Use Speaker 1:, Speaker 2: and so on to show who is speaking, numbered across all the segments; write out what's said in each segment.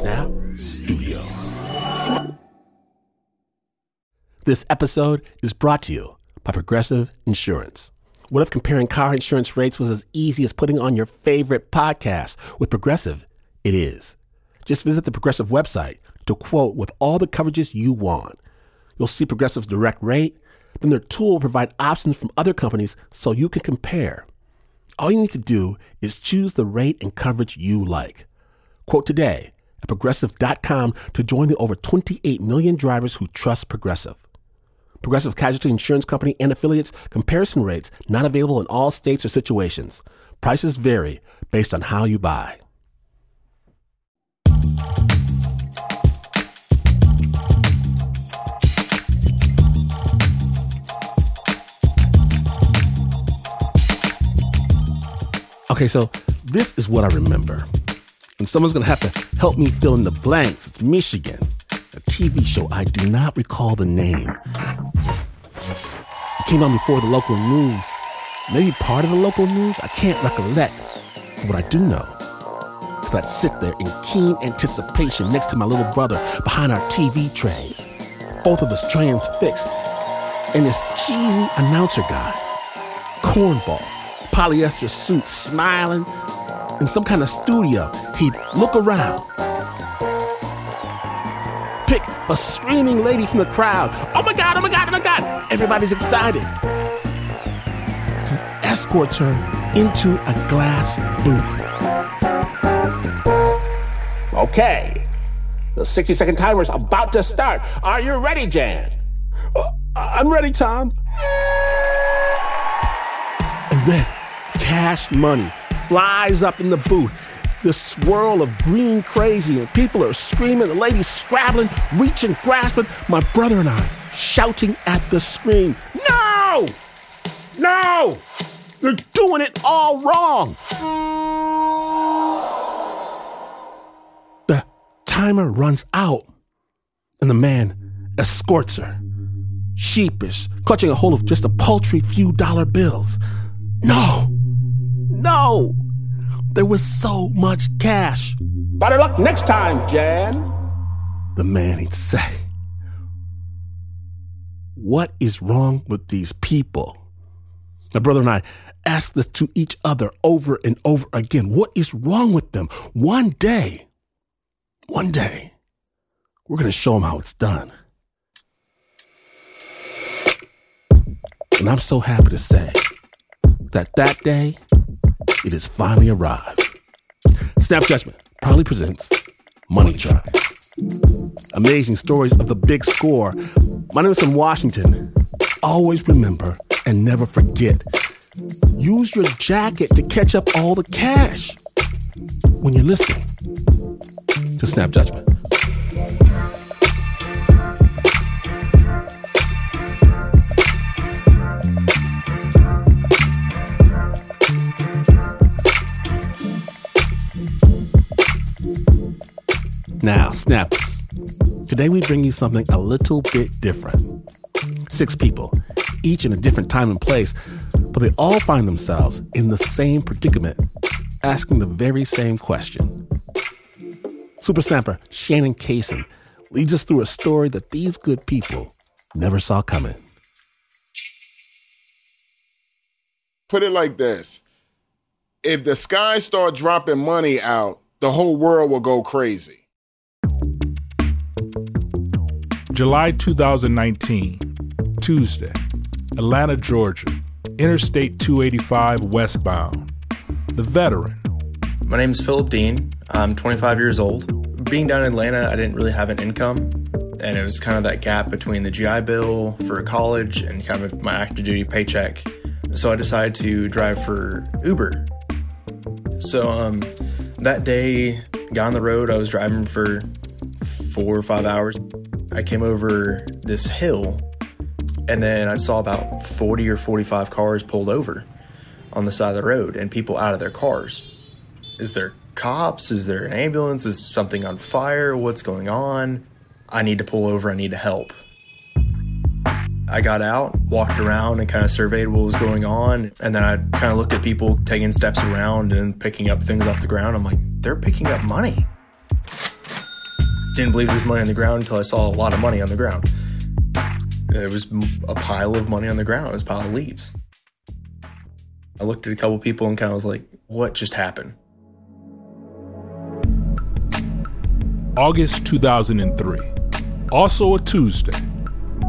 Speaker 1: Snap Studios. This episode is brought to you by Progressive Insurance. What if comparing car insurance rates was as easy as putting on your favorite podcast? With Progressive, it is. Just visit the Progressive website to quote with all the coverages you want. You'll see Progressive's direct rate, then their tool will provide options from other companies so you can compare. All you need to do is choose the rate and coverage you like. Quote today at progressive.com to join the over 28 million drivers who trust Progressive. Progressive Casualty Insurance Company and affiliates comparison rates not available in all states or situations. Prices vary based on how you buy. Okay, so this is what I remember. And someone's gonna have to help me fill in the blanks. It's Michigan, a TV show I do not recall the name. It came on before the local news. Maybe part of the local news? I can't recollect. But what I do know is that I'd sit there in keen anticipation next to my little brother behind our TV trays. Both of us transfixed. And this cheesy announcer guy, cornball, polyester suit, smiling, in some kind of studio, he'd look around, pick a screaming lady from the crowd. Oh my God, oh my God, oh my God. Everybody's excited. He escorts her into a glass booth. Okay, the 60 second timer's about to start. Are you ready, Jan? "Uh, I'm ready, Tom. And then cash money flies up in the booth. The swirl of green crazy, and people are screaming, the ladies scrabbling, reaching, grasping. My brother and I shouting at the screen, No! No! You're doing it all wrong! The timer runs out, and the man escorts her, sheepish, clutching a hold of just a paltry few dollar bills. No! No! There was so much cash. Better luck next time, Jan. The man he'd say. What is wrong with these people? My brother and I asked this to each other over and over again. What is wrong with them? One day, one day, we're going to show them how it's done. And I'm so happy to say that that day, it has finally arrived. Snap Judgment proudly presents Money Truck. Amazing stories of the big score. My name is from Washington. Always remember and never forget. Use your jacket to catch up all the cash when you're listening to Snap Judgment. Now, snappers. Today we bring you something a little bit different. Six people, each in a different time and place, but they all find themselves in the same predicament, asking the very same question. Super Snapper Shannon Cason leads us through a story that these good people never saw coming.
Speaker 2: Put it like this if the sky start dropping money out, the whole world will go crazy.
Speaker 3: July 2019, Tuesday, Atlanta, Georgia, Interstate 285 westbound. The veteran.
Speaker 4: My name is Philip Dean. I'm 25 years old. Being down in Atlanta, I didn't really have an income, and it was kind of that gap between the GI Bill for college and kind of my active duty paycheck. So I decided to drive for Uber. So um, that day, got on the road. I was driving for four or five hours. I came over this hill, and then I saw about 40 or 45 cars pulled over on the side of the road and people out of their cars. Is there cops? Is there an ambulance? Is something on fire? What's going on? I need to pull over. I need to help. I got out, walked around, and kind of surveyed what was going on. And then I kind of looked at people taking steps around and picking up things off the ground. I'm like, they're picking up money. Didn't believe there was money on the ground until I saw a lot of money on the ground. There was a pile of money on the ground. It was a pile of leaves. I looked at a couple people and kind of was like, what just happened?
Speaker 3: August 2003. Also a Tuesday.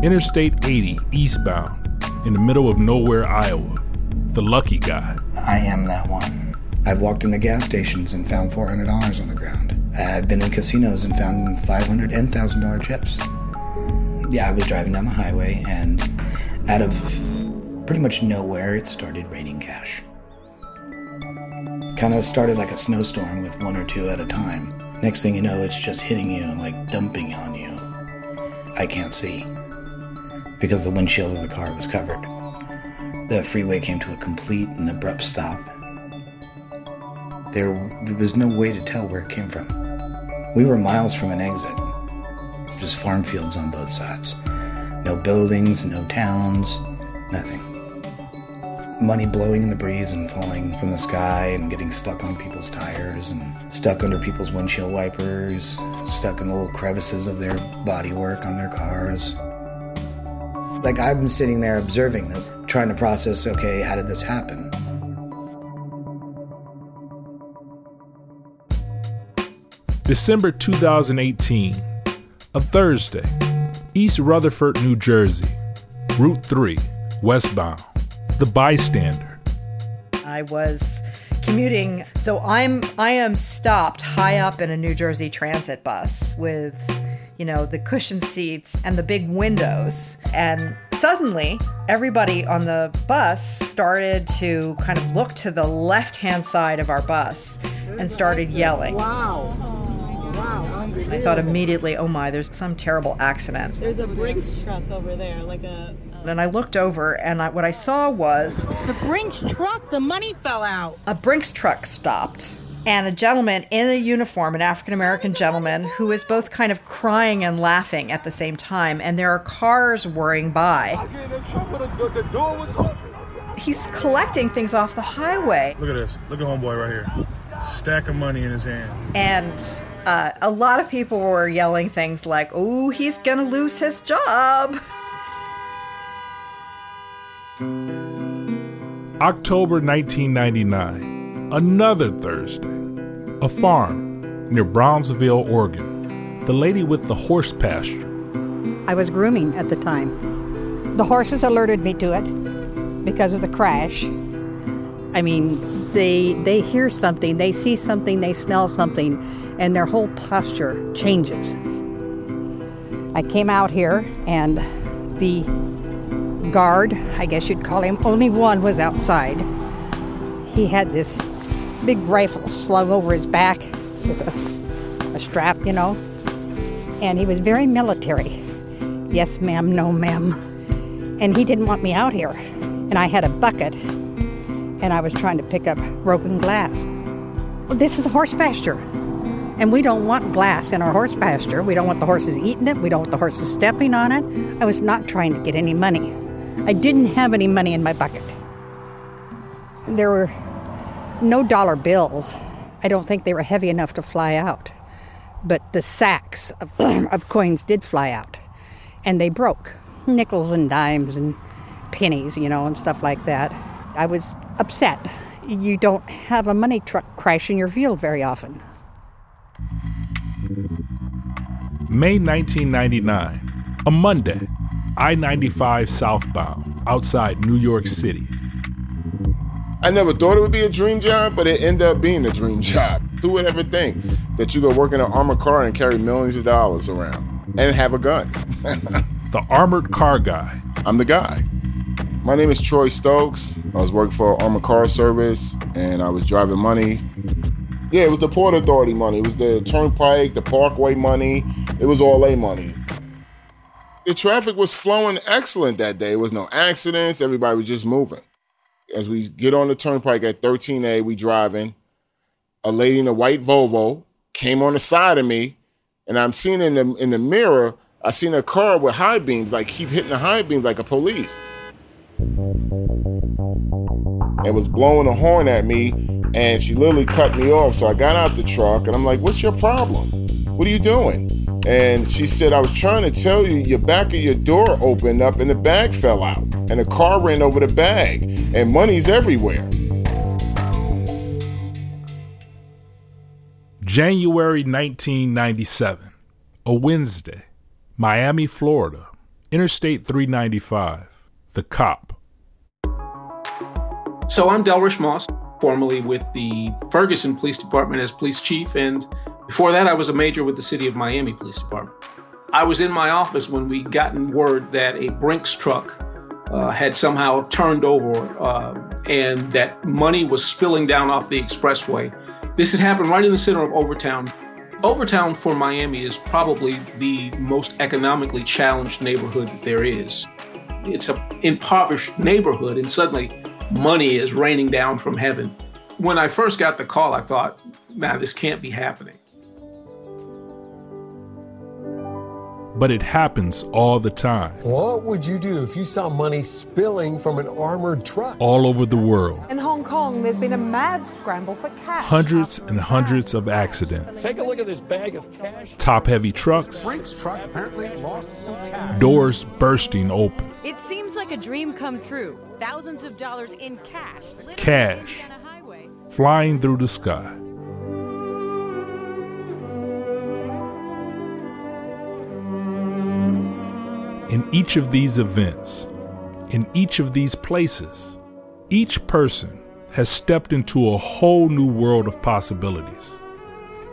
Speaker 3: Interstate 80 eastbound in the middle of nowhere, Iowa. The lucky guy.
Speaker 5: I am that one. I've walked into gas stations and found $400 on the ground. I've been in casinos and found $500 and $1,000 chips. Yeah, I was driving down the highway and out of pretty much nowhere, it started raining cash. Kind of started like a snowstorm with one or two at a time. Next thing you know, it's just hitting you, and like dumping on you. I can't see because the windshield of the car was covered. The freeway came to a complete and abrupt stop. There, was no way to tell where it came from. We were miles from an exit, just farm fields on both sides. No buildings, no towns, nothing. Money blowing in the breeze and falling from the sky and getting stuck on people's tires and stuck under people's windshield wipers, stuck in the little crevices of their bodywork on their cars. Like I've been sitting there observing this, trying to process okay, how did this happen?
Speaker 3: December 2018, a Thursday, East Rutherford, New Jersey, Route 3, westbound, the bystander.
Speaker 6: I was commuting, so I'm I am stopped high up in a New Jersey transit bus with you know, the cushion seats and the big windows. And suddenly, everybody on the bus started to kind of look to the left hand side of our bus and started yelling.
Speaker 7: Wow. Wow.
Speaker 6: I thought immediately, oh my, there's some terrible accident.
Speaker 7: There's a Brinks truck over there, like a.
Speaker 6: Uh, and I looked over, and I, what I saw was
Speaker 7: The Brinks truck, the money fell out.
Speaker 6: a Brinks truck stopped and a gentleman in a uniform, an African American gentleman, who is both kind of crying and laughing at the same time, and there are cars whirring by. He's collecting things off the highway,
Speaker 8: Look at this. Look at homeboy right here. Stack of money in his hand.
Speaker 6: and uh, a lot of people were yelling things like, Oh, he's gonna lose his job.
Speaker 3: October 1999, another Thursday. A farm near Brownsville, Oregon. The lady with the horse pasture.
Speaker 9: I was grooming at the time. The horses alerted me to it because of the crash. I mean, they they hear something, they see something, they smell something, and their whole posture changes. I came out here and the guard, I guess you'd call him, only one was outside. He had this big rifle slung over his back with a, a strap, you know, and he was very military. Yes, ma'am, no, ma'am. And he didn't want me out here. And I had a bucket and I was trying to pick up broken glass. This is a horse pasture. And we don't want glass in our horse pasture. We don't want the horses eating it. We don't want the horses stepping on it. I was not trying to get any money. I didn't have any money in my bucket. There were no dollar bills. I don't think they were heavy enough to fly out. But the sacks of, of coins did fly out. And they broke nickels and dimes and pennies, you know, and stuff like that. I was upset. You don't have a money truck crash in your field very often.
Speaker 3: May 1999, a Monday, I 95 southbound, outside New York City.
Speaker 10: I never thought it would be a dream job, but it ended up being a dream job. Who would ever think that you could work in an armored car and carry millions of dollars around and have a gun?
Speaker 3: The armored car guy.
Speaker 10: I'm the guy. My name is Troy Stokes. I was working for Armored Car Service and I was driving money. Yeah, it was the Port Authority money. It was the Turnpike, the Parkway money. It was all A money. The traffic was flowing excellent that day. There was no accidents. Everybody was just moving. As we get on the Turnpike at 13A, we driving. A lady in a white Volvo came on the side of me, and I'm seeing in the in the mirror, I seen a car with high beams, like keep hitting the high beams like a police. And was blowing a horn at me, and she literally cut me off. So I got out the truck, and I'm like, "What's your problem? What are you doing?"
Speaker 2: And she said, I was trying to tell you, your back of your door opened up and the bag fell out. And the car ran over the bag. And money's everywhere.
Speaker 3: January 1997, a Wednesday, Miami, Florida, Interstate 395, The Cop.
Speaker 11: So I'm Delrish Moss, formerly with the Ferguson Police Department as police chief, and before that, I was a major with the City of Miami Police Department. I was in my office when we gotten word that a Brinks truck uh, had somehow turned over uh, and that money was spilling down off the expressway. This had happened right in the center of Overtown. Overtown for Miami is probably the most economically challenged neighborhood that there is. It's an impoverished neighborhood, and suddenly money is raining down from heaven. When I first got the call, I thought, man, this can't be happening.
Speaker 3: But it happens all the time.
Speaker 12: What would you do if you saw money spilling from an armored truck?
Speaker 3: All over the world.
Speaker 7: In Hong Kong, there's been a mad scramble for cash.
Speaker 3: Hundreds and hundreds of accidents.
Speaker 12: Take a look at this bag of cash.
Speaker 3: Top heavy trucks.
Speaker 13: Brinks truck apparently lost some cash.
Speaker 3: Doors bursting open.
Speaker 14: It seems like a dream come true. Thousands of dollars in cash.
Speaker 3: Cash. Flying through the sky. In each of these events, in each of these places, each person has stepped into a whole new world of possibilities.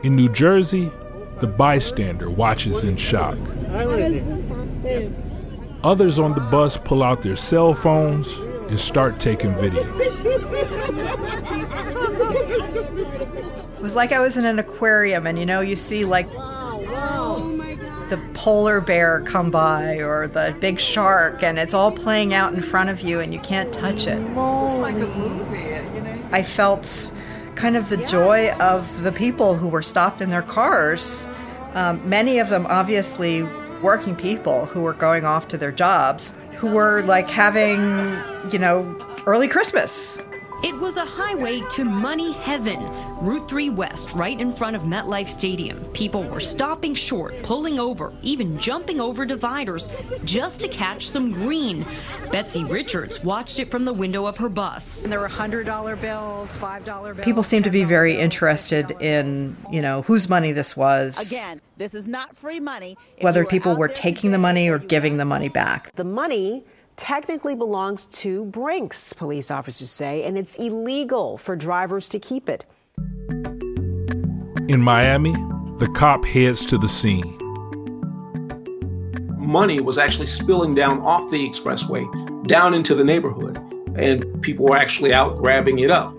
Speaker 3: In New Jersey, the bystander watches in shock. Others on the bus pull out their cell phones and start taking video.
Speaker 6: It was like I was in an aquarium, and you know, you see like the polar bear come by or the big shark, and it's all playing out in front of you, and you can't touch it.
Speaker 15: This is like a movie, you know.
Speaker 6: I felt kind of the joy of the people who were stopped in their cars. Um, many of them, obviously, working people who were going off to their jobs, who were like having, you know, early Christmas.
Speaker 16: It was a highway to money heaven. Route 3 West, right in front of MetLife Stadium. People were stopping short, pulling over, even jumping over dividers just to catch some green. Betsy Richards watched it from the window of her bus.
Speaker 9: And there were $100 bills, $5 bills.
Speaker 6: People seem to be very interested in, you know, whose money this was.
Speaker 17: Again, this is not free money. If
Speaker 6: Whether
Speaker 17: you were
Speaker 6: people were taking the money or giving the money back.
Speaker 18: The money technically belongs to Brinks, police officers say, and it's illegal for drivers to keep it.
Speaker 3: In Miami, the cop heads to the scene.
Speaker 11: Money was actually spilling down off the expressway, down into the neighborhood, and people were actually out grabbing it up.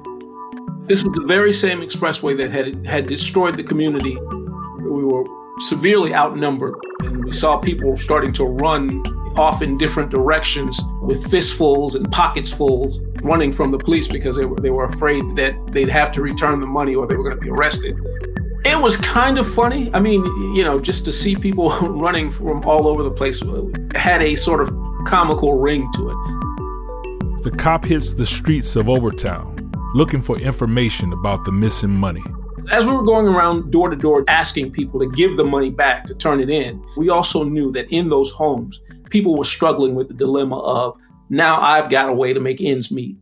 Speaker 11: This was the very same expressway that had, had destroyed the community. We were severely outnumbered, and we saw people starting to run off in different directions with fistfuls and pockets fulls running from the police because they were they were afraid that they'd have to return the money or they were going to be arrested. It was kind of funny. I mean, you know, just to see people running from all over the place uh, had a sort of comical ring to it.
Speaker 3: The cop hits the streets of Overtown looking for information about the missing money.
Speaker 11: As we were going around door to door asking people to give the money back, to turn it in, we also knew that in those homes, people were struggling with the dilemma of now I've got a way to make ends meet.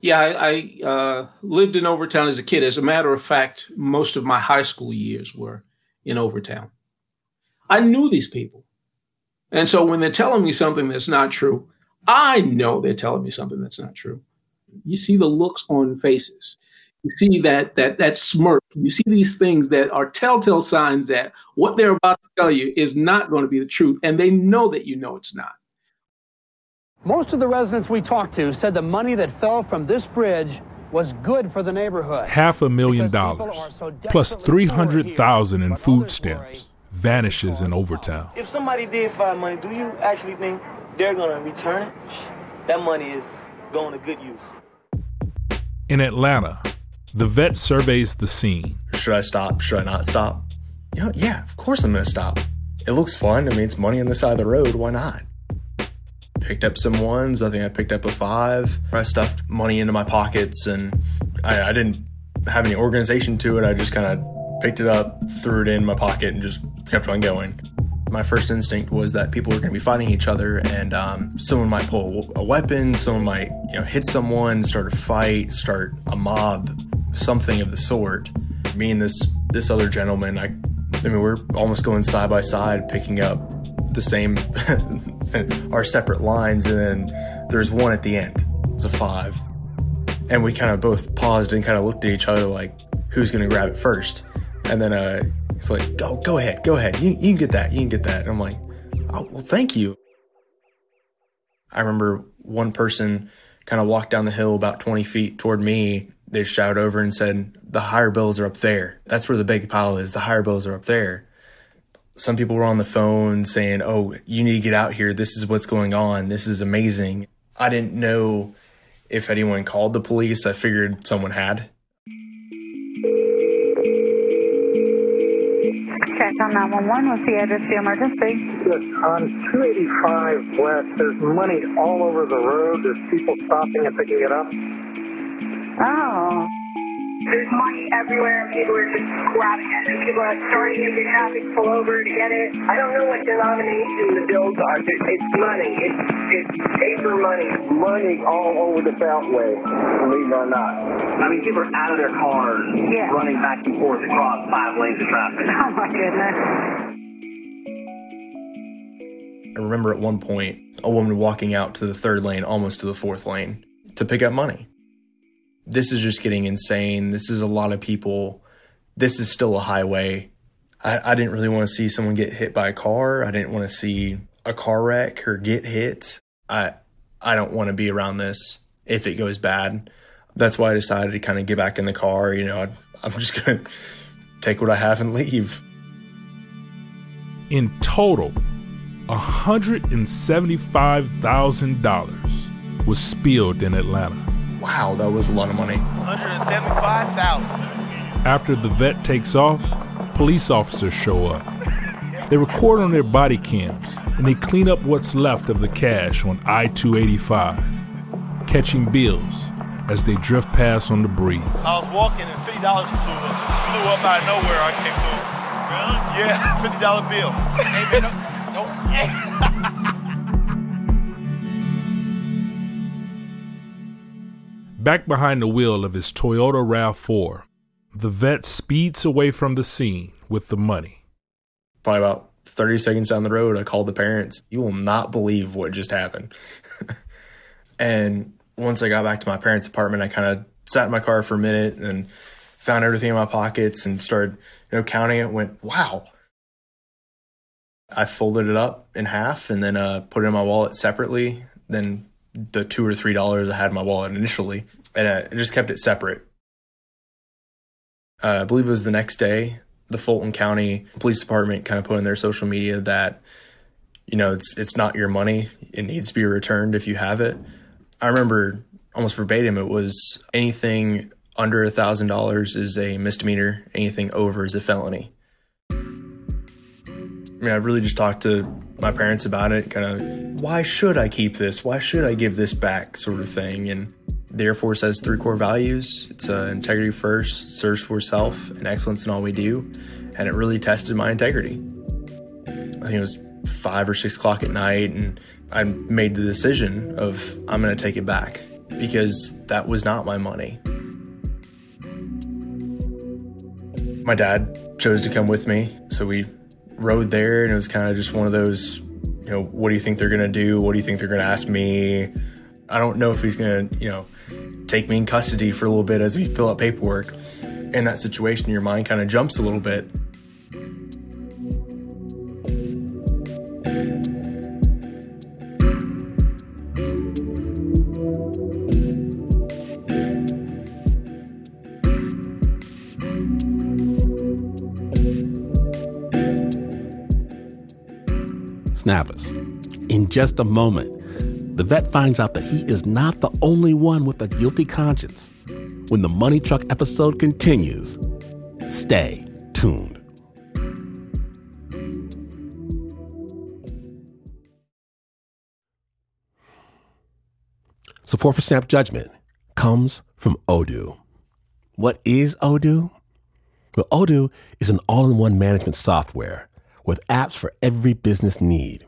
Speaker 11: Yeah, I, I uh, lived in Overtown as a kid. As a matter of fact, most of my high school years were in Overtown. I knew these people. And so when they're telling me something that's not true, I know they're telling me something that's not true. You see the looks on faces. You see that that that smirk. You see these things that are telltale signs that what they're about to tell you is not going to be the truth, and they know that you know it's not.
Speaker 19: Most of the residents we talked to said the money that fell from this bridge was good for the neighborhood.
Speaker 3: Half a million dollars
Speaker 19: so
Speaker 3: plus 300,000 in food stamps vanishes in Overtown.
Speaker 20: If somebody did find money, do you actually think they're going to return it? That money is going to good use.
Speaker 3: In Atlanta, the vet surveys the scene.
Speaker 4: Should I stop? Should I not stop? You know, yeah, of course I'm going to stop. It looks fun. I mean, it's money on the side of the road. Why not? Picked up some ones. I think I picked up a five. I stuffed money into my pockets and I, I didn't have any organization to it. I just kind of picked it up, threw it in my pocket, and just kept on going. My first instinct was that people were going to be fighting each other, and um, someone might pull a weapon, someone might you know hit someone, start a fight, start a mob, something of the sort. Me and this this other gentleman, I, I mean, we're almost going side by side, picking up the same our separate lines, and then there's one at the end. It's a five, and we kind of both paused and kind of looked at each other like, who's to grab it first? And then uh, he's like, go, go ahead, go ahead. You, you can get that. You can get that. And I'm like, oh, well, thank you. I remember one person kind of walked down the hill about 20 feet toward me. They shouted over and said, the higher bills are up there. That's where the big pile is. The higher bills are up there. Some people were on the phone saying, oh, you need to get out here. This is what's going on. This is amazing. I didn't know if anyone called the police. I figured someone had.
Speaker 21: on 911. What's the address of the emergency?
Speaker 22: Yes, on 285 West, there's money all over the road. There's people stopping and picking it up.
Speaker 21: Oh.
Speaker 23: There's money everywhere and people are just grabbing it. And people are starting into traffic, pull over to get it. I don't know what denomination the bills are. It's money. It's, it's paper money.
Speaker 22: Money all over the Beltway, believe it or not.
Speaker 24: I mean, people are out of their cars,
Speaker 21: yeah.
Speaker 24: running back and forth across five lanes of traffic.
Speaker 21: Oh, my goodness.
Speaker 4: I remember at one point a woman walking out to the third lane, almost to the fourth lane, to pick up money this is just getting insane. This is a lot of people. This is still a highway. I, I didn't really want to see someone get hit by a car. I didn't want to see a car wreck or get hit. I I don't want to be around this if it goes bad. That's why I decided to kind of get back in the car. You know, I, I'm just going to take what I have and leave.
Speaker 3: In total, $175,000 was spilled in Atlanta.
Speaker 4: Wow, that was a lot of money.
Speaker 8: 175,000.
Speaker 3: After the vet takes off, police officers show up. They record on their body cams and they clean up what's left of the cash on I 285, catching bills as they drift past on the breeze.
Speaker 8: I was walking and $50 flew up, flew up out of nowhere. I came to. Really? Yeah, $50 bill. hey, man, don't, don't, yeah.
Speaker 3: Back behind the wheel of his Toyota RAV4, the vet speeds away from the scene with the money.
Speaker 4: Probably about 30 seconds down the road, I called the parents. You will not believe what just happened. and once I got back to my parents' apartment, I kind of sat in my car for a minute and found everything in my pockets and started, you know, counting it. Went, wow. I folded it up in half and then uh, put it in my wallet separately. Then the two or three dollars I had in my wallet initially, and I just kept it separate. Uh, I believe it was the next day, the Fulton County Police Department kind of put in their social media that, you know, it's it's not your money; it needs to be returned if you have it. I remember almost verbatim. It was anything under a thousand dollars is a misdemeanor. Anything over is a felony. I mean, I really just talked to my parents about it, kind of, why should I keep this? Why should I give this back, sort of thing. And the Air Force has three core values it's uh, integrity first, service for self, and excellence in all we do. And it really tested my integrity. I think it was five or six o'clock at night, and I made the decision of I'm going to take it back because that was not my money. My dad chose to come with me, so we rode there, and it was kind of just one of those, you know, what do you think they're gonna do? What do you think they're gonna ask me? I don't know if he's gonna, you know, take me in custody for a little bit as we fill out paperwork. In that situation, your mind kind of jumps a little bit.
Speaker 1: Snappers. In just a moment, the vet finds out that he is not the only one with a guilty conscience. When the Money Truck episode continues, stay tuned. Support for Snap Judgment comes from Odoo. What is Odoo? Well, Odoo is an all in one management software with apps for every business need.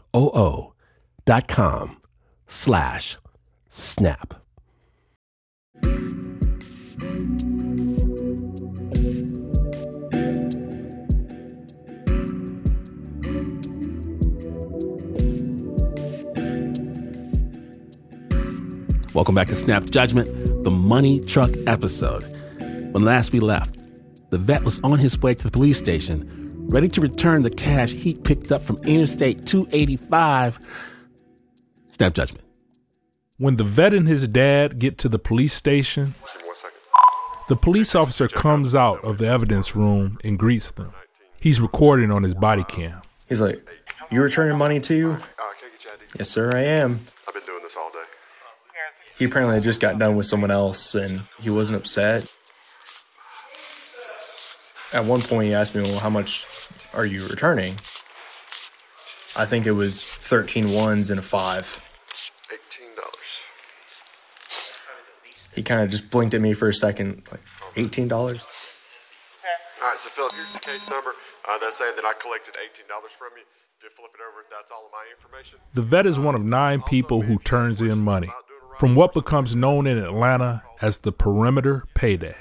Speaker 1: com slash snap. Welcome back to Snap Judgment, the money truck episode. When last we left, the vet was on his way to the police station, ready to return the cash he picked up from Interstate 285. Snap Judgment.
Speaker 3: When the vet and his dad get to the police station, the police officer comes out of the evidence room and greets them. He's recording on his body cam.
Speaker 4: He's like, You returning money too? Yes, sir, I am.
Speaker 25: I've been doing this all day.
Speaker 4: He apparently had just got done with someone else and he wasn't upset. At one point, he asked me, Well, how much are you returning? I think it was 13 ones and a five.
Speaker 25: $18.
Speaker 4: He kind of just blinked at me for a second, like, $18?
Speaker 25: All right, so Philip, here's the case number. Uh, that's saying that I collected $18 from you. If you flip it over, that's all of my information.
Speaker 3: The vet is one of nine people who turns in money from what becomes known in Atlanta as the perimeter payday.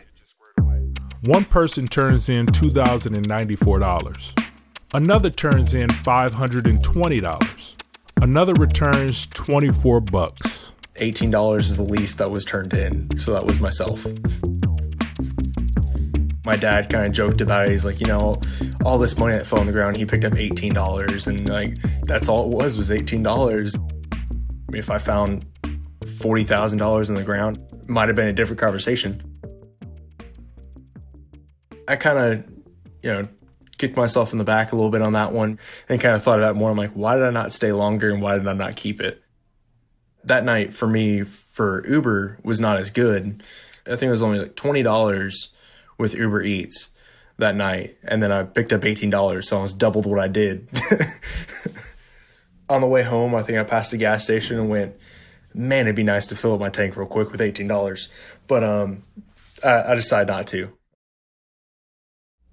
Speaker 3: One person turns in $2,094. Another turns in $520. Another returns 24 bucks.
Speaker 4: $18 is the least that was turned in, so that was myself. My dad kind of joked about it. He's like, you know, all this money that fell on the ground, he picked up $18, and like, that's all it was, was $18. I mean, if I found $40,000 in the ground, might have been a different conversation. I kind of, you know, kicked myself in the back a little bit on that one and kind of thought about more. I'm like, why did I not stay longer and why did I not keep it? That night for me for Uber was not as good. I think it was only like $20 with Uber Eats that night. And then I picked up $18, so I was doubled what I did. on the way home, I think I passed a gas station and went, man, it'd be nice to fill up my tank real quick with $18. But um, I, I decided not to.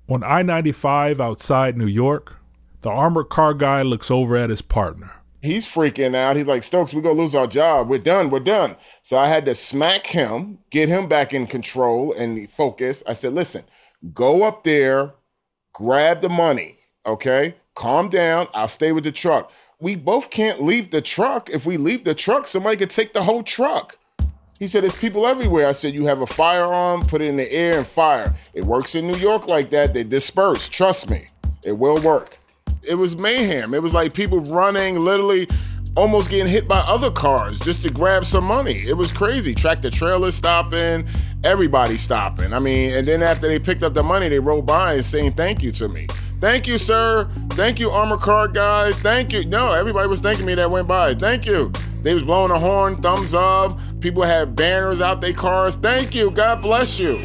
Speaker 3: On I 95 outside New York, the armored car guy looks over at his partner.
Speaker 10: He's freaking out. He's like, Stokes, we're going to lose our job. We're done. We're done. So I had to smack him, get him back in control and focus. I said, listen, go up there, grab the money, okay? Calm down. I'll stay with the truck. We both can't leave the truck. If we leave the truck, somebody could take the whole truck. He said, There's people everywhere. I said, You have a firearm, put it in the air and fire. It works in New York like that. They disperse. Trust me, it will work. It was mayhem. It was like people running, literally almost getting hit by other cars just to grab some money. It was crazy. Tractor trailer stopping, everybody stopping. I mean, and then after they picked up the money, they rolled by and saying thank you to me. Thank you, sir. Thank you, armor car guys. Thank you. No, everybody was thanking me that went by. Thank you. They was blowing a horn, thumbs up. People had banners out their cars. Thank you. God bless you.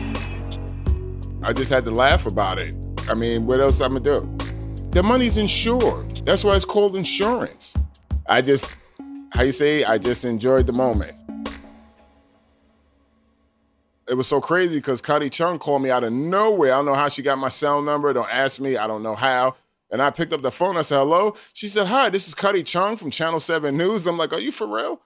Speaker 10: I just had to laugh about it. I mean, what else I'm gonna do? The money's insured. That's why it's called insurance. I just, how you say, I just enjoyed the moment. It was so crazy because Kaity Tong called me out of nowhere. I don't know how she got my cell number. Don't ask me. I don't know how. And I picked up the phone. I said, hello. She said, hi, this is Kaity Tong from Channel 7 News. I'm like, are you for real?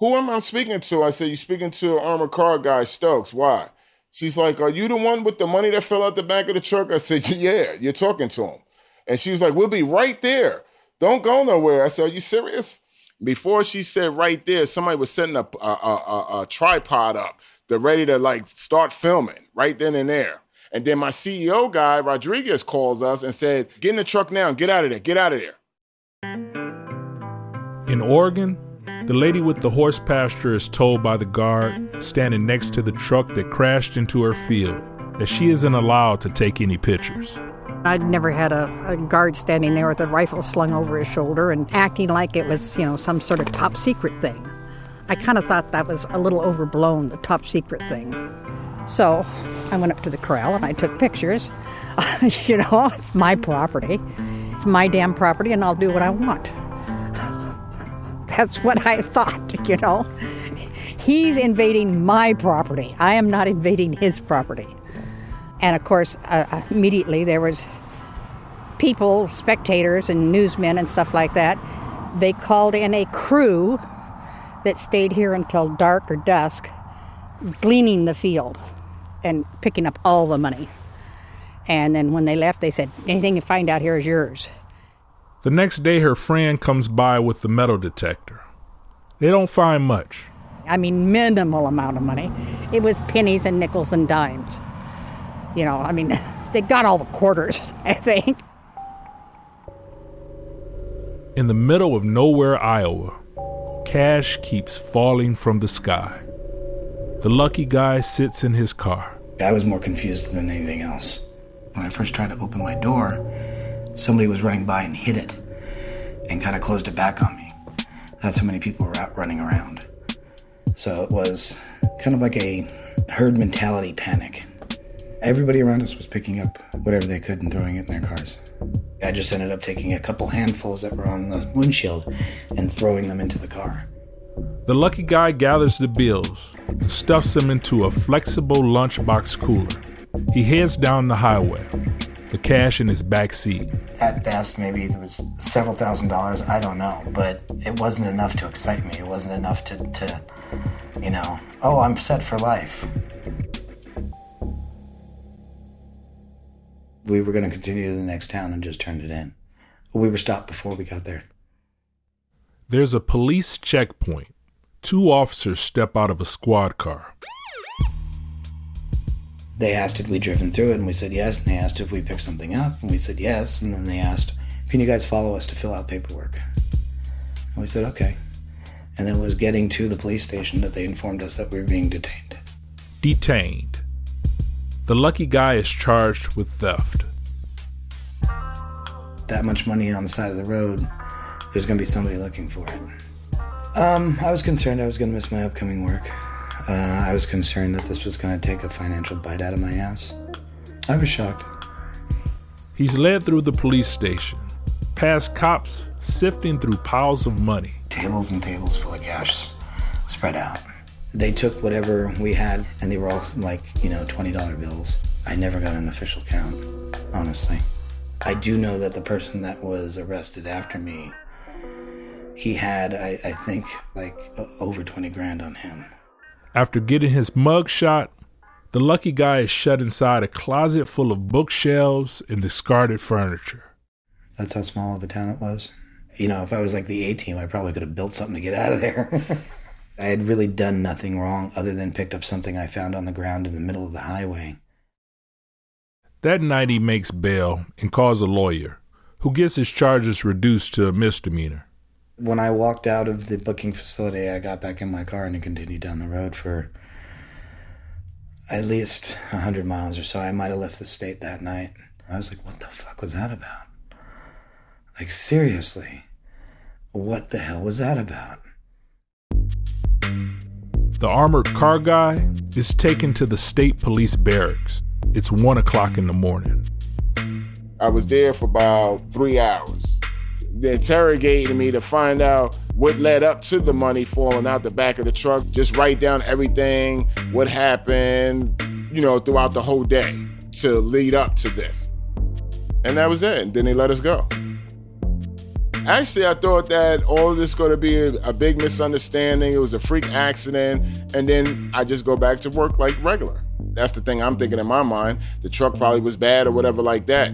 Speaker 10: Who am I speaking to? I said, you speaking to armored car guy Stokes. Why? She's like, are you the one with the money that fell out the back of the truck? I said, yeah, you're talking to him. And she was like, we'll be right there. Don't go nowhere. I said, are you serious? Before she said right there, somebody was setting up a, a, a, a tripod up. They're ready to like start filming right then and there. And then my CEO guy, Rodriguez, calls us and said, Get in the truck now, and get out of there, get out of there.
Speaker 3: In Oregon, the lady with the horse pasture is told by the guard standing next to the truck that crashed into her field that she isn't allowed to take any pictures.
Speaker 9: I'd never had a, a, guard standing there with a rifle slung over his shoulder and acting like it was, you know, some sort of top secret thing. I kind of thought that was a little overblown, the top secret thing. So I went up to the corral and I took pictures. you know, it's my property. It's my damn property, and I'll do what I want. That's what I thought, you know. He's invading my property. I am not invading his property. And of course, uh, uh, immediately there was people, spectators, and newsmen and stuff like that. They called in a crew that stayed here until dark or dusk, gleaning the field and picking up all the money. And then when they left, they said, "Anything you find out here is yours."
Speaker 3: The next day, her friend comes by with the metal detector. They don't find much.
Speaker 9: I mean, minimal amount of money. It was pennies and nickels and dimes. You know, I mean, they got all the quarters, I think.
Speaker 3: In the middle of nowhere, Iowa, cash keeps falling from the sky. The lucky guy sits in his car.
Speaker 5: I was more confused than anything else. When I first tried to open my door, somebody was running by and hit it and kind of closed it back on me. That's how many people were out running around. So it was kind of like a herd mentality panic. Everybody around us was picking up whatever they could and throwing it in their cars. I just ended up taking a couple handfuls that were on the windshield and throwing them into the car.
Speaker 3: The lucky guy gathers the bills and stuffs them into a flexible lunchbox cooler. He heads down the highway, the cash in his back seat.
Speaker 5: At best, maybe there was several thousand dollars. I don't know, but it wasn't enough to excite me. It wasn't enough to, to you know, oh, I'm set for life. we were going to continue to the next town and just turn it in. We were stopped before we got there.
Speaker 3: There's a police checkpoint. Two officers step out of a squad car.
Speaker 5: They asked if we'd driven through it, and we said yes. And they asked if we picked something up, and we said yes. And then they asked, Can you guys follow us to fill out paperwork? And we said, Okay. And then it was getting to the police station that they informed us that we were being detained.
Speaker 3: Detained. The lucky guy is charged with theft.
Speaker 5: That much money on the side of the road, there's going to be somebody looking for it. Um, I was concerned I was going to miss my upcoming work. Uh, I was concerned that this was going to take a financial bite out of my ass. I was shocked.
Speaker 3: He's led through the police station, past cops sifting through piles of money.
Speaker 5: Tables and tables full of cash spread out. They took whatever we had, and they were all like, you know, $20 bills. I never got an official count, honestly. I do know that the person that was arrested after me, he had, I, I think, like over 20 grand on him.
Speaker 3: After getting his mug shot, the lucky guy is shut inside a closet full of bookshelves and discarded furniture.
Speaker 5: That's how small of a town it was. You know, if I was like the A team, I probably could have built something to get out of there. I had really done nothing wrong other than picked up something I found on the ground in the middle of the highway.
Speaker 3: That night he makes bail and calls a lawyer, who gets his charges reduced to a misdemeanor.
Speaker 5: When I walked out of the booking facility, I got back in my car and continued down the road for at least a 100 miles or so. I might have left the state that night. I was like, what the fuck was that about? Like, seriously, what the hell was that about?
Speaker 3: The armored car guy is taken to the state police barracks. It's one o'clock in the morning.
Speaker 10: I was there for about three hours. They interrogated me to find out what led up to the money falling out the back of the truck. Just write down everything, what happened, you know, throughout the whole day to lead up to this. And that was it. And then they let us go. Actually, I thought that all of this going to be a, a, big misunderstanding. It was a freak accident, and then I just go back to work like regular. That's the thing I'm thinking in my mind. The truck probably was bad or whatever like that.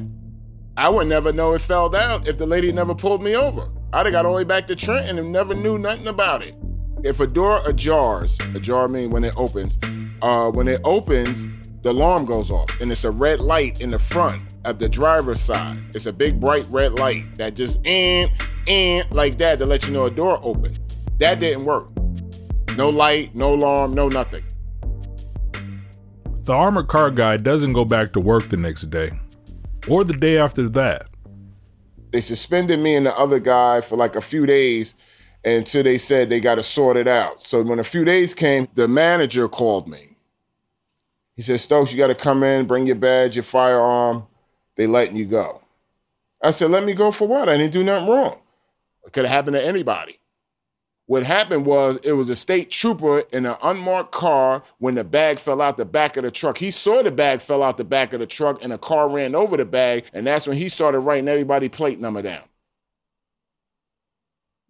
Speaker 10: I would never know it fell down if the lady never pulled me over. I'd have got all the way back to Trenton and never knew nothing about it. If a door ajars, ajar means when it opens, uh, when it opens, the alarm goes off and it's a red light in the front of the driver's side. It's a big bright red light that just and and like that to let you know a door open. That didn't work. No light, no alarm, no nothing.
Speaker 3: The armored car guy doesn't go back to work the next day or the day after that.
Speaker 10: They suspended me and the other guy for like a few days until they said they got to sort it out. So when a few days came, the manager called me. He said, Stokes, you got to come in, bring your badge, your firearm. They letting you go. I said, let me go for what? I didn't do nothing wrong. It could have happened to anybody. What happened was it was a state trooper in an unmarked car when the bag fell out the back of the truck. He saw the bag fell out the back of the truck and a car ran over the bag, and that's when he started writing everybody plate number down.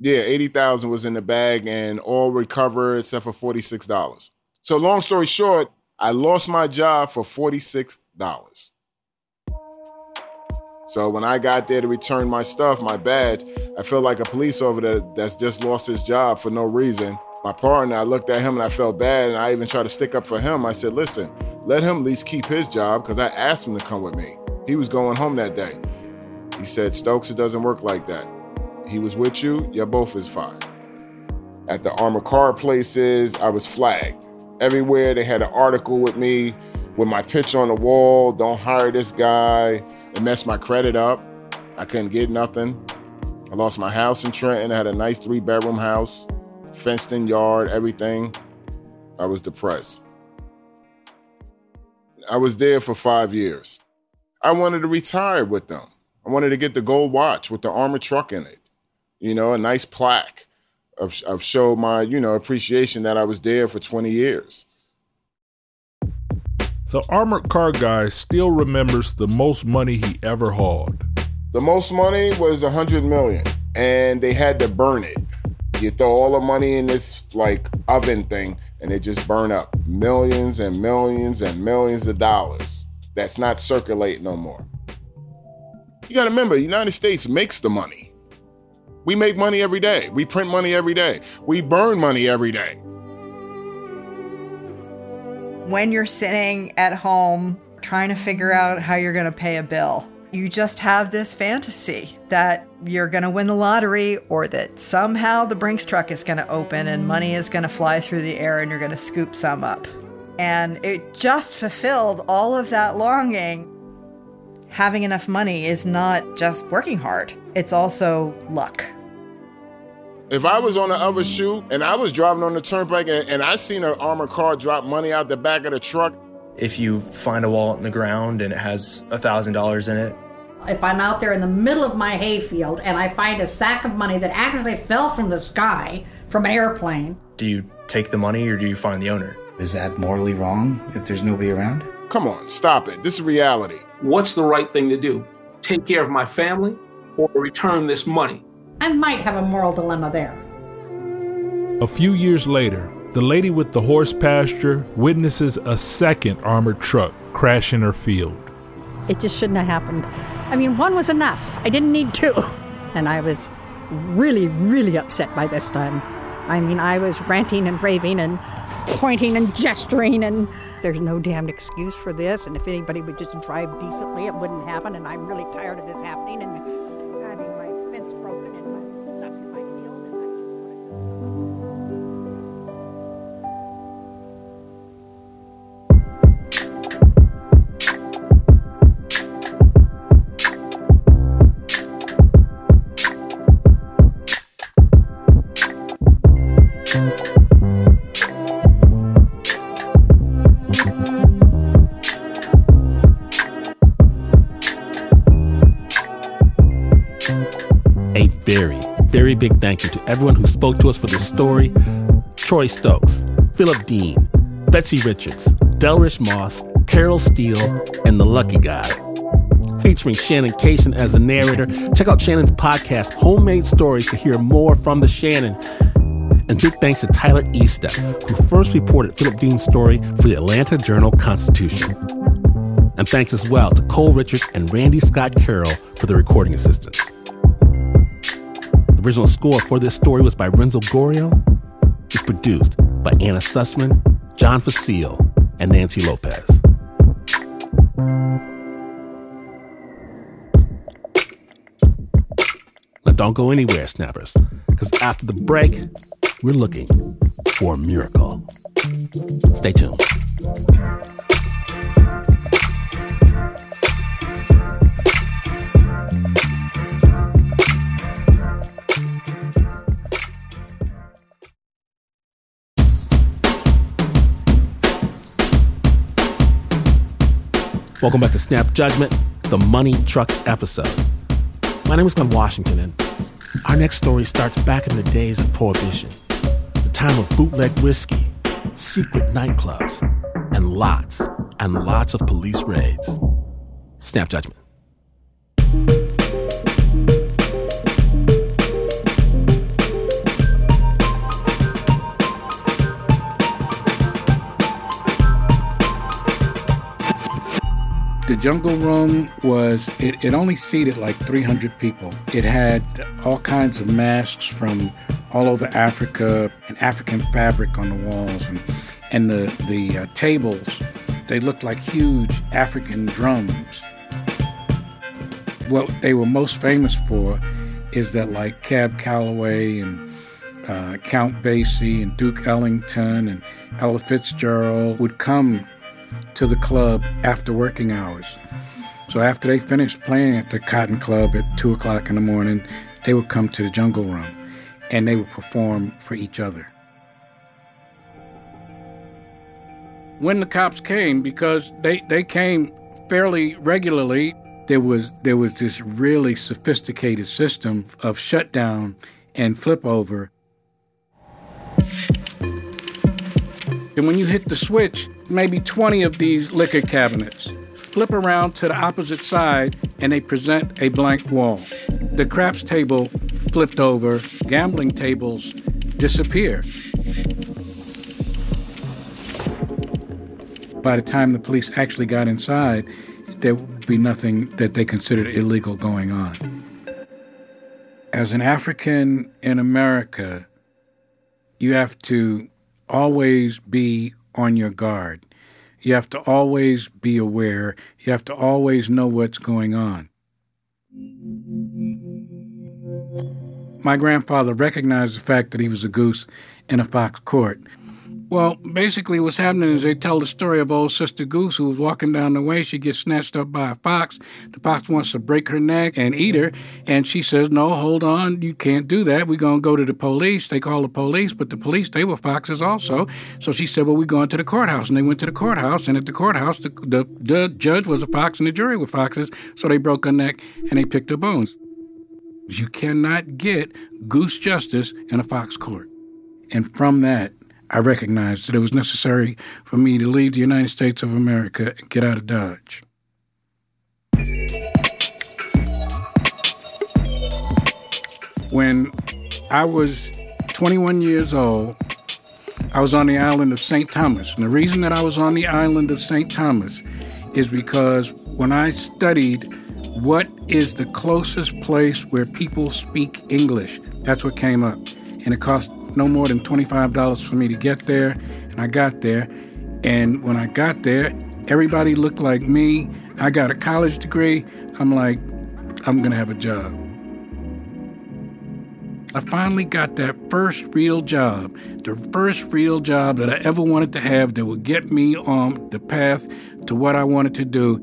Speaker 10: Yeah, 80,000 was in the bag and all recovered except for $46. So long story short, I lost my job for $46. So when I got there to return my stuff, my badge, I felt like a police officer that's just lost his job for no reason. My partner, I looked at him and I felt bad, and I even tried to stick up for him. I said, "Listen, let him at least keep his job because I asked him to come with me. He was going home that day." He said, "Stokes, it doesn't work like that. He was with you. You're both is fine." At the armored car places, I was flagged. Everywhere they had an article with me with my picture on the wall. Don't hire this guy. It messed my credit up. I couldn't get nothing. I lost my house in Trenton. I had a nice three bedroom house, fenced in yard, everything. I was depressed. I was there for five years. I wanted to retire with them. I wanted to get the gold watch with the armored truck in it. You know, a nice plaque of, of show my, you know, appreciation that I was there for 20 years.
Speaker 3: The armored car guy still remembers the most money he ever hauled.
Speaker 10: The most money was a hundred million, and they had to burn it. You throw all the money in this like oven thing, and it just burn up millions and millions and millions of dollars. That's not circulating no more. You got to remember, the United States makes the money. We make money every day. We print money every day. We burn money every day
Speaker 6: when you're sitting at home trying to figure out how you're going to pay a bill. You just have this fantasy that you're going to win the lottery or that somehow the Brinks truck is going to open and money is going to fly through the air and you're going to scoop some up. And it just fulfilled all of that longing. Having enough money is not just working hard, it's also luck.
Speaker 10: If I was on the other shoe and I was driving on the turnpike and, and I seen an armored car drop money out the back of the truck.
Speaker 4: If you find a wallet in the ground and it has a thousand dollars in it.
Speaker 9: If I'm out there in the middle of my hayfield and I find a sack of money that actually fell from the sky from an airplane.
Speaker 4: Do you take the money or do you find the owner?
Speaker 5: Is that morally wrong if there's nobody around?
Speaker 10: Come on, stop it. This is reality.
Speaker 11: What's the right thing to do? Take care of my family or return this money?
Speaker 9: I might have a moral dilemma there.
Speaker 3: A few years later, the lady with the horse pasture witnesses a second armored truck crash in her field.
Speaker 9: It just shouldn't have happened. I mean, one was enough. I didn't need two. And I was really, really upset by this time. I mean, I was ranting and raving and pointing and gesturing, and there's no damned excuse for this. And if anybody would just drive decently, it wouldn't happen. And I'm really tired of this happening. And
Speaker 1: big thank you to everyone who spoke to us for this story Troy Stokes, Philip Dean, Betsy Richards, Delrish Moss, Carol Steele, and The Lucky Guy. Featuring Shannon Cason as the narrator. Check out Shannon's podcast, Homemade Stories, to hear more from the Shannon. And big thanks to Tyler Estep, who first reported Philip Dean's story for the Atlanta Journal Constitution. And thanks as well to Cole Richards and Randy Scott Carroll for the recording assistance original score for this story was by Renzo Gorrio. It's produced by Anna Sussman, John Fecile, and Nancy Lopez. Now don't go anywhere, snappers, because after the break, we're looking for a miracle. Stay tuned. Welcome back to Snap Judgment, the Money Truck episode. My name is Glynn Washington, and our next story starts back in the days of Prohibition, the time of bootleg whiskey, secret nightclubs, and lots and lots of police raids. Snap Judgment.
Speaker 26: Jungle Room was, it, it only seated like 300 people. It had all kinds of masks from all over Africa and African fabric on the walls. And, and the, the uh, tables, they looked like huge African drums. What they were most famous for is that, like Cab Calloway and uh, Count Basie and Duke Ellington and Ella Fitzgerald would come to the club after working hours. So after they finished playing at the Cotton Club at 2 o'clock in the morning, they would come to the Jungle Room and they would perform for each other. When the cops came, because they, they came fairly regularly, there was there was this really sophisticated system of shutdown and flip over. And when you hit the switch, maybe 20 of these liquor cabinets flip around to the opposite side and they present a blank wall. The craps table flipped over, gambling tables disappear. By the time the police actually got inside, there would be nothing that they considered illegal going on. As an African in America, you have to always be on your guard. You have to always be aware. You have to always know what's going on. My grandfather recognized the fact that he was a goose in a fox court. Well, basically, what's happening is they tell the story of old Sister Goose who was walking down the way. She gets snatched up by a fox. The fox wants to break her neck and eat her. And she says, No, hold on. You can't do that. We're going to go to the police. They call the police, but the police, they were foxes also. So she said, Well, we're going to the courthouse. And they went to the courthouse. And at the courthouse, the, the, the judge was a fox and the jury were foxes. So they broke her neck and they picked her bones. You cannot get goose justice in a fox court. And from that, I recognized that it was necessary for me to leave the United States of America and get out of Dodge. When I was 21 years old, I was on the island of St. Thomas. And the reason that I was on the island of St. Thomas is because when I studied what is the closest place where people speak English, that's what came up. And it cost no more than $25 for me to get there. And I got there. And when I got there, everybody looked like me. I got a college degree. I'm like, I'm going to have a job. I finally got that first real job, the first real job that I ever wanted to have that would get me on the path to what I wanted to do.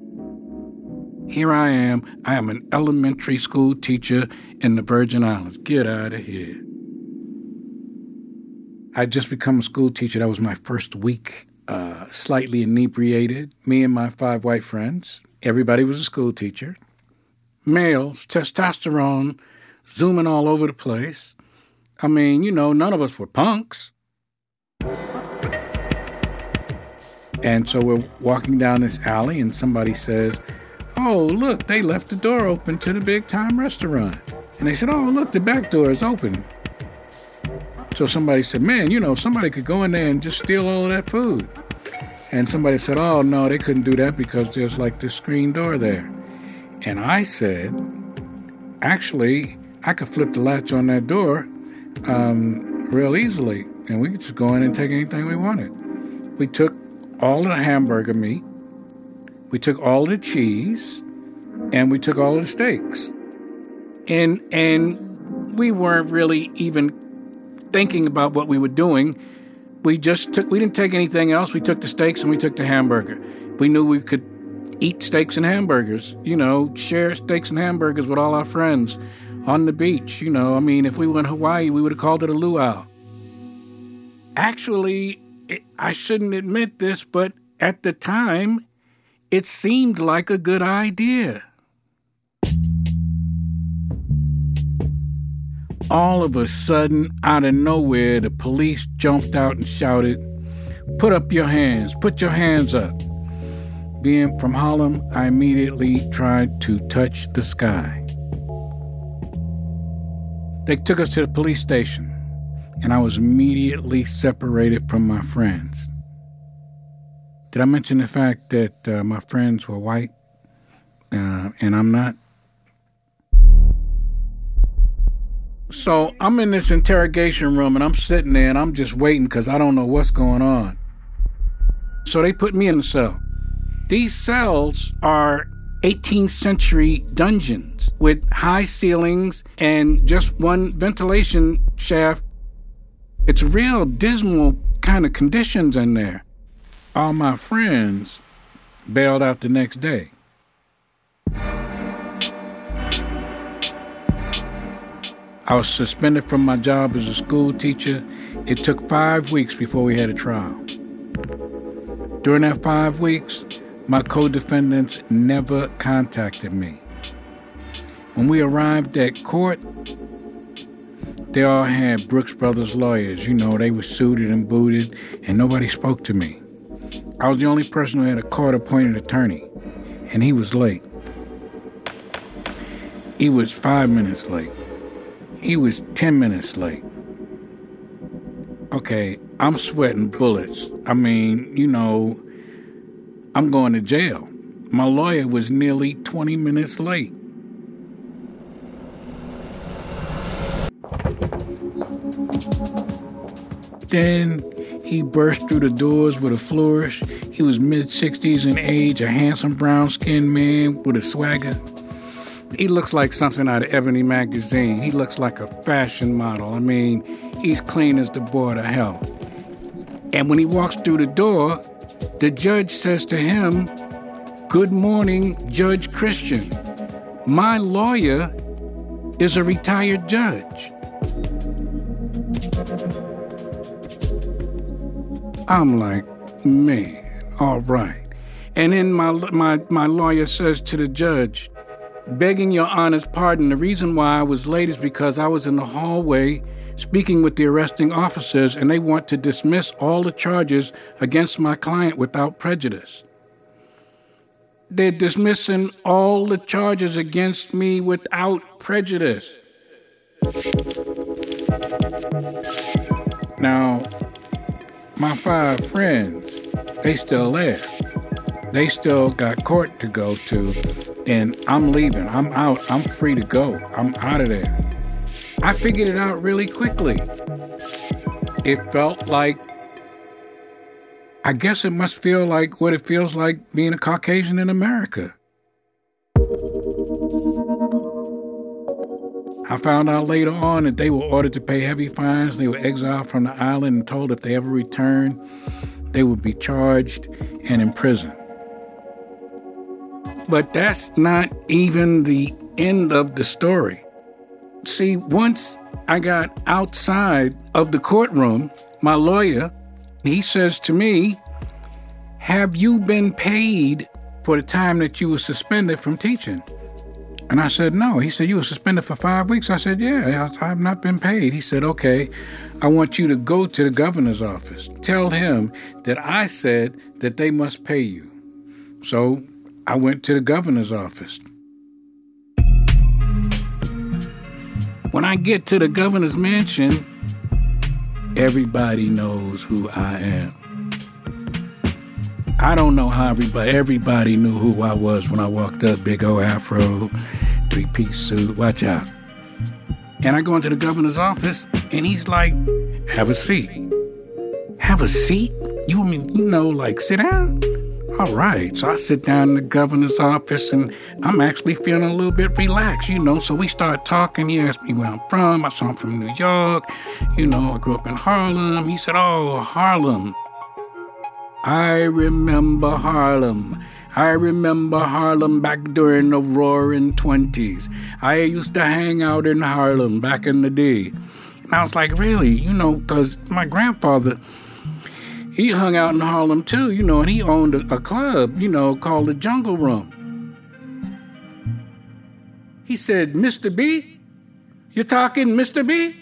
Speaker 26: Here I am. I am an elementary school teacher in the Virgin Islands. Get out of here. I'd just become a school teacher. That was my first week, uh, slightly inebriated. Me and my five white friends. Everybody was a school teacher. Males, testosterone, zooming all over the place. I mean, you know, none of us were punks. And so we're walking down this alley, and somebody says, Oh, look, they left the door open to the big time restaurant. And they said, Oh, look, the back door is open. So somebody said, Man, you know, somebody could go in there and just steal all of that food. And somebody said, Oh, no, they couldn't do that because there's like this screen door there. And I said, Actually, I could flip the latch on that door um, real easily, and we could just go in and take anything we wanted. We took all the hamburger meat, we took all the cheese, and we took all the steaks. And and we weren't really even thinking about what we were doing. We just took we didn't take anything else. We took the steaks and we took the hamburger. We knew we could eat steaks and hamburgers, you know, share steaks and hamburgers with all our friends on the beach. You know, I mean, if we went to Hawaii, we would have called it a luau. Actually, it, I shouldn't admit this, but at the time, It seemed like a good idea. All of a sudden, out of nowhere, the police jumped out and shouted, Put up your hands, put your hands up. Being from Harlem, I immediately tried to touch the sky. They took us to the police station, and I was immediately separated from my friends. Did I mention the fact that uh, my friends were white uh, and I'm not? So I'm in this interrogation room and I'm sitting there and I'm just waiting because I don't know what's going on. So they put me in the cell. These cells are 18th century dungeons with high ceilings and just one ventilation shaft. It's real dismal kind of conditions in there. All my friends bailed out the next day. I was suspended from my job as a school teacher. It took five weeks before we had a trial. During that five weeks, my co defendants never contacted me. When we arrived at court, they all had Brooks Brothers lawyers. You know, they were suited and booted, and nobody spoke to me. I was the only person who had a court appointed attorney, and he was late. He was five minutes late. He was 10 minutes late. Okay, I'm sweating bullets. I mean, you know, I'm going to jail. My lawyer was nearly 20 minutes late. Then he burst through the doors with a flourish. He was mid 60s in age, a handsome brown skinned man with a swagger. He looks like something out of Ebony magazine. He looks like a fashion model. I mean, he's clean as the board of hell. And when he walks through the door, the judge says to him, Good morning, Judge Christian. My lawyer is a retired judge. I'm like, man, all right. And then my, my, my lawyer says to the judge, begging your honor's pardon, the reason why I was late is because I was in the hallway speaking with the arresting officers and they want to dismiss all the charges against my client without prejudice. They're dismissing all the charges against me without prejudice. Now, my five friends, they still there. They still got court to go to, and I'm leaving. I'm out. I'm free to go. I'm out of there. I figured it out really quickly. It felt like, I guess it must feel like what it feels like being a Caucasian in America. I found out later on that they were ordered to pay heavy fines. They were exiled from the island and told if they ever returned, they would be charged and imprisoned. But that's not even the end of the story. See, once I got outside of the courtroom, my lawyer, he says to me, Have you been paid for the time that you were suspended from teaching? And I said, No. He said, You were suspended for five weeks? I said, Yeah, I, have not been paid. He said, Okay, I want you to go to the governor's office. Tell him that I said that they must pay you. So I went to the governor's office. When I get to the governor's mansion, everybody knows who I am. I don't know how everybody everybody knew who I was when I walked up, big old afro, three piece suit, watch out. And I go into the governor's office and he's like, have a seat. Have a seat? You mean you know, like sit down? All right. So I sit down in the governor's office and I'm actually feeling a little bit relaxed, you know. So we start talking. He asked me where I'm from. I said I'm from New York. You know, I grew up in Harlem. He said, Oh, Harlem. I remember Harlem. I remember Harlem back during the roaring 20s. I used to hang out in Harlem back in the day. And I was like, really? You know, because my grandfather, he hung out in Harlem too, you know, and he owned a, a club, you know, called the Jungle Room. He said, Mr. B, you talking Mr. B?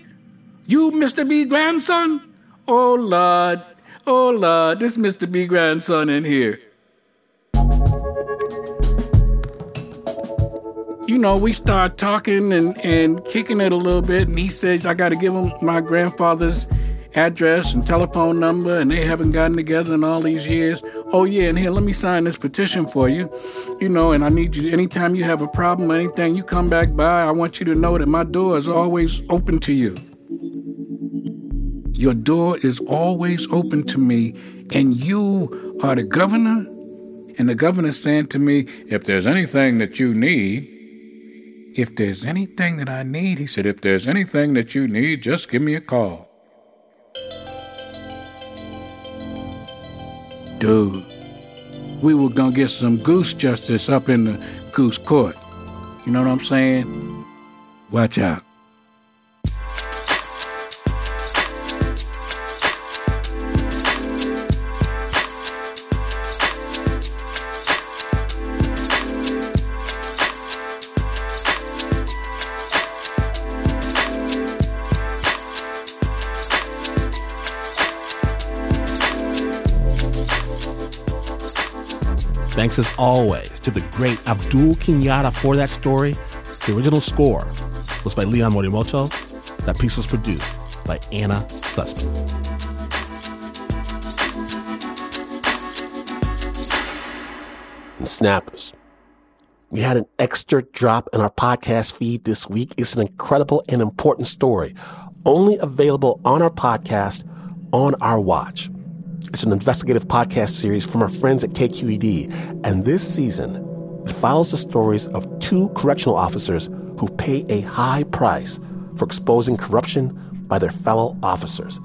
Speaker 26: You Mr. B grandson? Oh Lord, oh Lord, this Mr. B grandson in here. You know, we start talking and, and kicking it a little bit, and he says I got to give him my grandfather's address and telephone number, and they haven't gotten together in all these years. Oh, yeah, and here, let me sign this petition for you. You know, and I need you, anytime you have a problem or anything, you come back by, I want you to know that my door is always open to you. Your door is always open to me, and you are the governor. And the governor's saying to me, if there's anything that you need, if there's anything that I need, he said, if there's anything that you need, just give me a call. Dude, we were gonna get some goose justice up in the goose court. You know what I'm saying? Watch out.
Speaker 1: As always to the great Abdul Kenyatta for that story. The original score was by Leon Morimoto. That piece was produced by Anna Sussman. And snappers. We had an extra drop in our podcast feed this week. It's an incredible and important story, only available on our podcast on our watch. It's an investigative podcast series from our friends at KQED, and this season it follows the stories of two correctional officers who pay a high price for exposing corruption by their fellow officers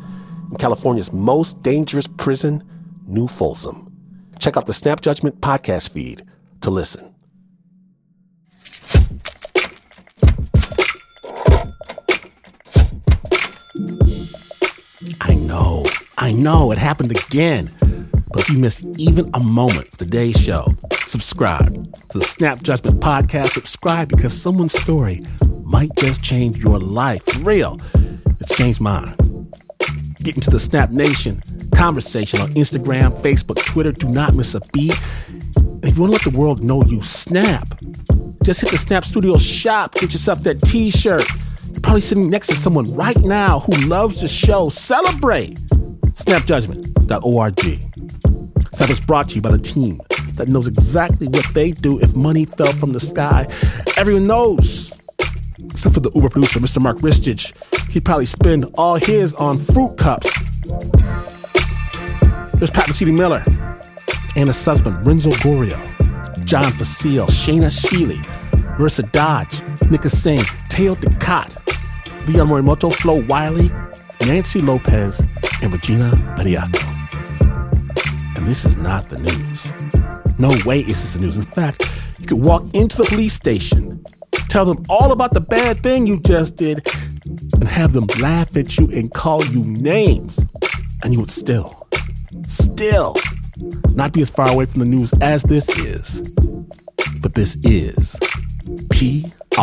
Speaker 1: in California's most dangerous prison, New Folsom. Check out the Snap Judgment podcast feed to listen. I know, I know, it happened again. But if you missed even a moment of today's show, subscribe to the Snap Judgment Podcast. Subscribe because someone's story might just change your life. For real, it's changed mine. Get into the Snap Nation conversation on Instagram, Facebook, Twitter. Do not miss a beat. And if you want to let the world know you snap, just hit the Snap Studio shop, get yourself that t shirt. You're probably sitting next to someone right now who loves the show. Celebrate! Snapjudgment.org. Snap is brought to you by the team that knows exactly what they do if money fell from the sky. Everyone knows. Except for the Uber producer, Mr. Mark Ristich. He'd probably spend all his on fruit cups. There's Pat Mesiti-Miller, Anna Sussman, Renzo Gorrio, John Fecile, Shaina Shealy, Marissa Dodge, Nika Singh, Teo Ducot, Leon Morimoto, Flo Wiley, Nancy Lopez, and Regina Bariaco. And this is not the news. No way is this the news. In fact, you could walk into the police station, tell them all about the bad thing you just did, and have them laugh at you and call you names. And you would still, still not be as far away from the news as this is. But this is PRX.